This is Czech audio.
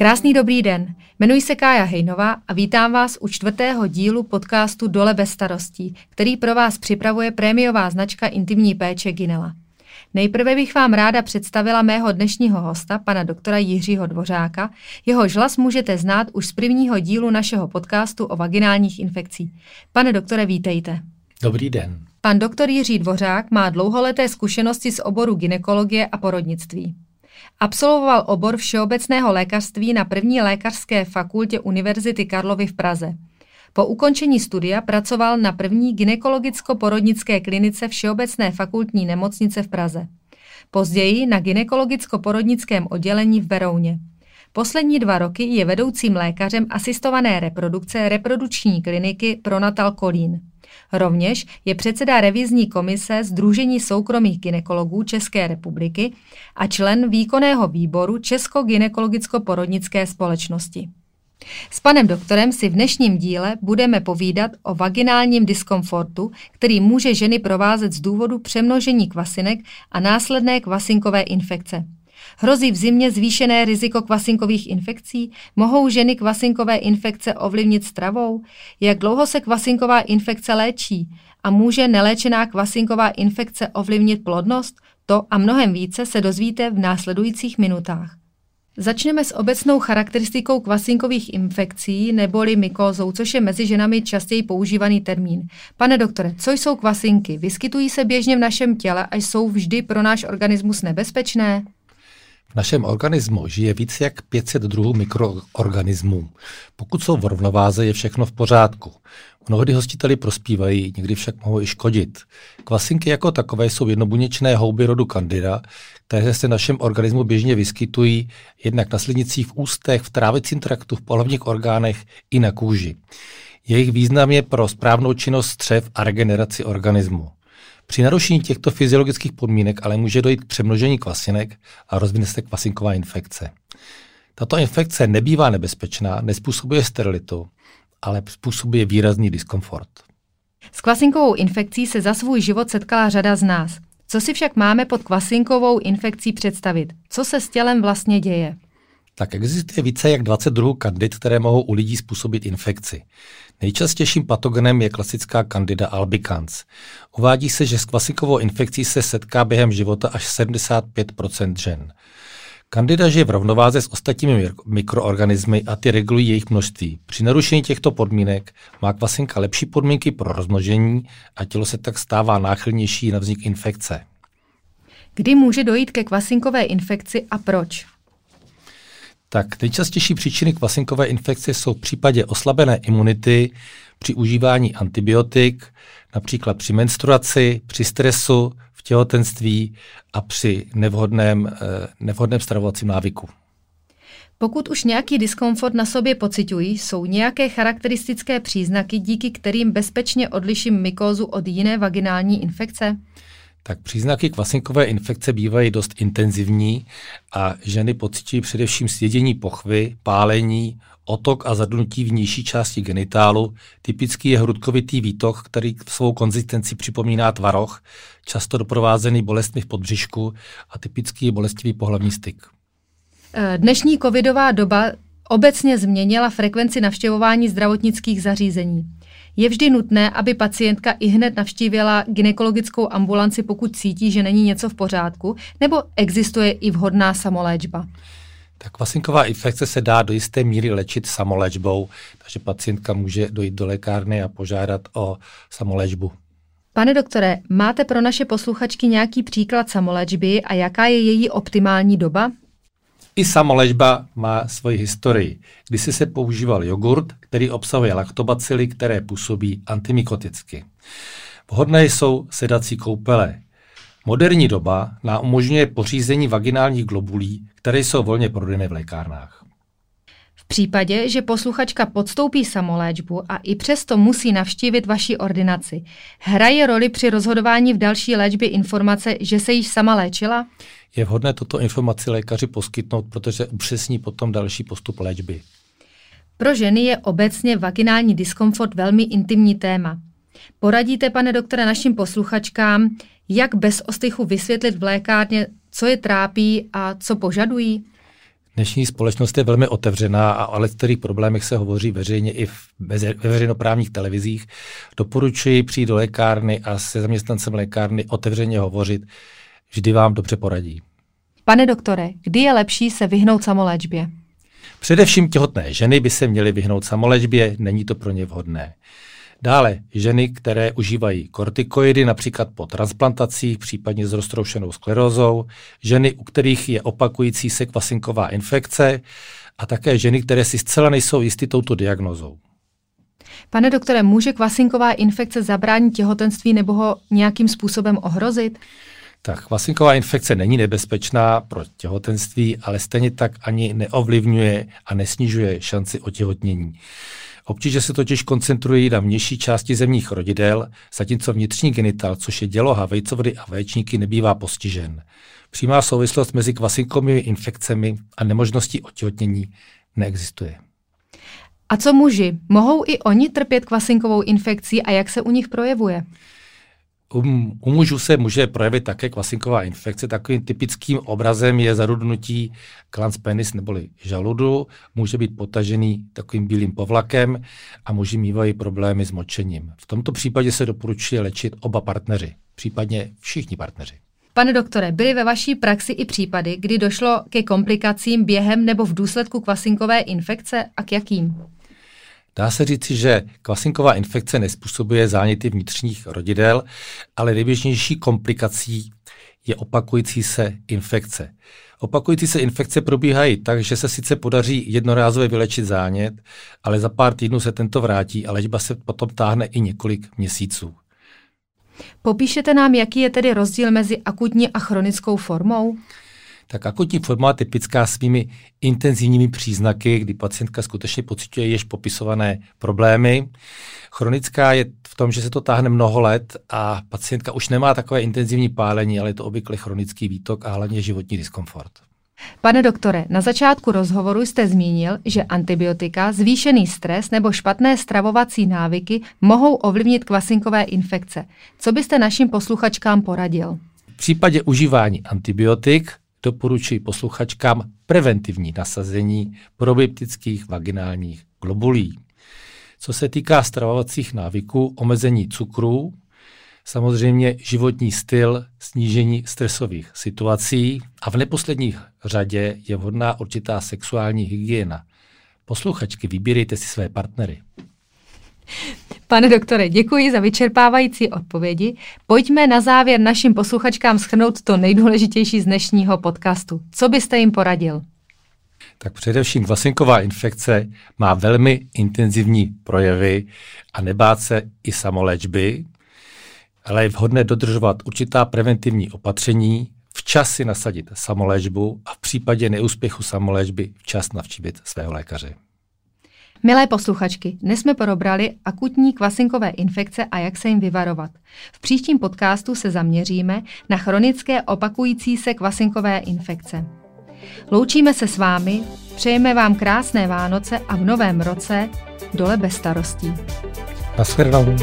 Krásný dobrý den. Jmenuji se Kája Hejnová a vítám vás u čtvrtého dílu podcastu Dole bez starostí, který pro vás připravuje prémiová značka intimní péče Ginela. Nejprve bych vám ráda představila mého dnešního hosta, pana doktora Jiřího Dvořáka. Jeho hlas můžete znát už z prvního dílu našeho podcastu o vaginálních infekcích. Pane doktore, vítejte. Dobrý den. Pan doktor Jiří Dvořák má dlouholeté zkušenosti z oboru ginekologie a porodnictví. Absolvoval obor všeobecného lékařství na první lékařské fakultě Univerzity Karlovy v Praze. Po ukončení studia pracoval na první ginekologicko-porodnické klinice Všeobecné fakultní nemocnice v Praze. Později na ginekologicko-porodnickém oddělení v Berouně. Poslední dva roky je vedoucím lékařem asistované reprodukce reprodukční kliniky Pronatal Kolín. Rovněž je předseda revizní komise Združení soukromých ginekologů České republiky a člen výkonného výboru Česko-ginekologicko-porodnické společnosti. S panem doktorem si v dnešním díle budeme povídat o vaginálním diskomfortu, který může ženy provázet z důvodu přemnožení kvasinek a následné kvasinkové infekce. Hrozí v zimě zvýšené riziko kvasinkových infekcí? Mohou ženy kvasinkové infekce ovlivnit stravou? Jak dlouho se kvasinková infekce léčí? A může neléčená kvasinková infekce ovlivnit plodnost? To a mnohem více se dozvíte v následujících minutách. Začneme s obecnou charakteristikou kvasinkových infekcí neboli mykózou, což je mezi ženami častěji používaný termín. Pane doktore, co jsou kvasinky? Vyskytují se běžně v našem těle a jsou vždy pro náš organismus nebezpečné? V našem organismu žije více jak 500 druhů mikroorganismů. Pokud jsou v rovnováze, je všechno v pořádku. Mnohdy hostiteli prospívají, někdy však mohou i škodit. Kvasinky jako takové jsou jednobuněčné houby rodu Candida, které se v našem organismu běžně vyskytují jednak na sliznicích v ústech, v trávicím traktu, v pohlavních orgánech i na kůži. Jejich význam je pro správnou činnost střev a regeneraci organismu. Při narušení těchto fyziologických podmínek ale může dojít k přemnožení kvasinek a rozvine se kvasinková infekce. Tato infekce nebývá nebezpečná, nespůsobuje sterilitu, ale způsobuje výrazný diskomfort. S kvasinkovou infekcí se za svůj život setkala řada z nás. Co si však máme pod kvasinkovou infekcí představit? Co se s tělem vlastně děje? Tak existuje více jak 20 druhů kandid, které mohou u lidí způsobit infekci. Nejčastějším patogenem je klasická candida albicans. Uvádí se, že s kvasikovou infekcí se setká během života až 75% žen. Candida žije v rovnováze s ostatními mikroorganismy a ty regulují jejich množství. Při narušení těchto podmínek má kvasinka lepší podmínky pro rozmnožení a tělo se tak stává náchylnější na vznik infekce. Kdy může dojít ke kvasinkové infekci a proč? Tak nejčastější příčiny kvasinkové infekce jsou v případě oslabené imunity, při užívání antibiotik, například při menstruaci, při stresu, v těhotenství a při nevhodném, eh, nevhodném stravovacím návyku. Pokud už nějaký diskomfort na sobě pocitují, jsou nějaké charakteristické příznaky, díky kterým bezpečně odliším mykózu od jiné vaginální infekce? Tak příznaky kvasinkové infekce bývají dost intenzivní a ženy pocitují především sjedění pochvy, pálení, otok a zadnutí v nižší části genitálu. Typický je hrudkovitý výtok, který svou konzistenci připomíná tvaroh, často doprovázený bolestmi v podbřišku a typický je bolestivý pohlavní styk. Eh, dnešní covidová doba obecně změnila frekvenci navštěvování zdravotnických zařízení. Je vždy nutné, aby pacientka i hned navštívila ginekologickou ambulanci, pokud cítí, že není něco v pořádku, nebo existuje i vhodná samoléčba? Tak kvasinková infekce se dá do jisté míry léčit samoléčbou, takže pacientka může dojít do lékárny a požádat o samoléčbu. Pane doktore, máte pro naše posluchačky nějaký příklad samoléčby a jaká je její optimální doba? I samoležba má svoji historii. Když se používal jogurt, který obsahuje laktobacily, které působí antimikoticky. Vhodné jsou sedací koupele. Moderní doba nám umožňuje pořízení vaginálních globulí, které jsou volně prodejné v lékárnách. V případě, že posluchačka podstoupí samoléčbu a i přesto musí navštívit vaši ordinaci, hraje roli při rozhodování v další léčbě informace, že se již sama léčila? Je vhodné toto informaci lékaři poskytnout, protože upřesní potom další postup léčby. Pro ženy je obecně vaginální diskomfort velmi intimní téma. Poradíte, pane doktore, našim posluchačkám, jak bez ostychu vysvětlit v lékárně, co je trápí a co požadují? Dnešní společnost je velmi otevřená a o některých problémech se hovoří veřejně i ve veřejnoprávních televizích. Doporučuji přijít do lékárny a se zaměstnancem lékárny otevřeně hovořit. Vždy vám dobře poradí. Pane doktore, kdy je lepší se vyhnout samoléčbě? Především těhotné ženy by se měly vyhnout samoléčbě, není to pro ně vhodné. Dále ženy, které užívají kortikoidy, například po transplantacích, případně s roztroušenou sklerózou, ženy, u kterých je opakující se kvasinková infekce a také ženy, které si zcela nejsou jisty touto diagnozou. Pane doktore, může kvasinková infekce zabránit těhotenství nebo ho nějakým způsobem ohrozit? Tak kvasinková infekce není nebezpečná pro těhotenství, ale stejně tak ani neovlivňuje a nesnižuje šanci otěhotnění. Obtíže se totiž koncentrují na vnější části zemních rodidel, zatímco vnitřní genital, což je děloha, vejcovody a vaječníky, nebývá postižen. Přímá souvislost mezi kvasinkovými infekcemi a nemožností otěhotnění neexistuje. A co muži? Mohou i oni trpět kvasinkovou infekcí a jak se u nich projevuje? U, u mužů se může projevit také kvasinková infekce. Takovým typickým obrazem je zarudnutí klans penis neboli žaludu. Může být potažený takovým bílým povlakem a muži mývají problémy s močením. V tomto případě se doporučuje léčit oba partneři, případně všichni partneři. Pane doktore, byly ve vaší praxi i případy, kdy došlo ke komplikacím během nebo v důsledku kvasinkové infekce a k jakým? Dá se říci, že kvasinková infekce nespůsobuje záněty vnitřních rodidel, ale nejběžnější komplikací je opakující se infekce. Opakující se infekce probíhají tak, že se sice podaří jednorázově vylečit zánět, ale za pár týdnů se tento vrátí a léčba se potom táhne i několik měsíců. Popíšete nám, jaký je tedy rozdíl mezi akutní a chronickou formou? Tak akutní forma je typická svými intenzivními příznaky, kdy pacientka skutečně pocituje již popisované problémy. Chronická je v tom, že se to táhne mnoho let a pacientka už nemá takové intenzivní pálení, ale je to obvykle chronický výtok a hlavně životní diskomfort. Pane doktore, na začátku rozhovoru jste zmínil, že antibiotika, zvýšený stres nebo špatné stravovací návyky mohou ovlivnit kvasinkové infekce. Co byste našim posluchačkám poradil? V případě užívání antibiotik doporučuji posluchačkám preventivní nasazení probiotických vaginálních globulí. Co se týká stravovacích návyků, omezení cukru, samozřejmě životní styl, snížení stresových situací a v neposlední řadě je vhodná určitá sexuální hygiena. Posluchačky, vybírejte si své partnery. Pane doktore, děkuji za vyčerpávající odpovědi. Pojďme na závěr našim posluchačkám schrnout to nejdůležitější z dnešního podcastu. Co byste jim poradil? Tak především vlasinková infekce má velmi intenzivní projevy a nebát se i samoléčby, ale je vhodné dodržovat určitá preventivní opatření, včas si nasadit samoléčbu a v případě neúspěchu samoléčby včas navštívit svého lékaře. Milé posluchačky, dnes jsme probrali akutní kvasinkové infekce a jak se jim vyvarovat. V příštím podcastu se zaměříme na chronické opakující se kvasinkové infekce. Loučíme se s vámi, přejeme vám krásné Vánoce a v novém roce dole bez starostí. Naschledanou.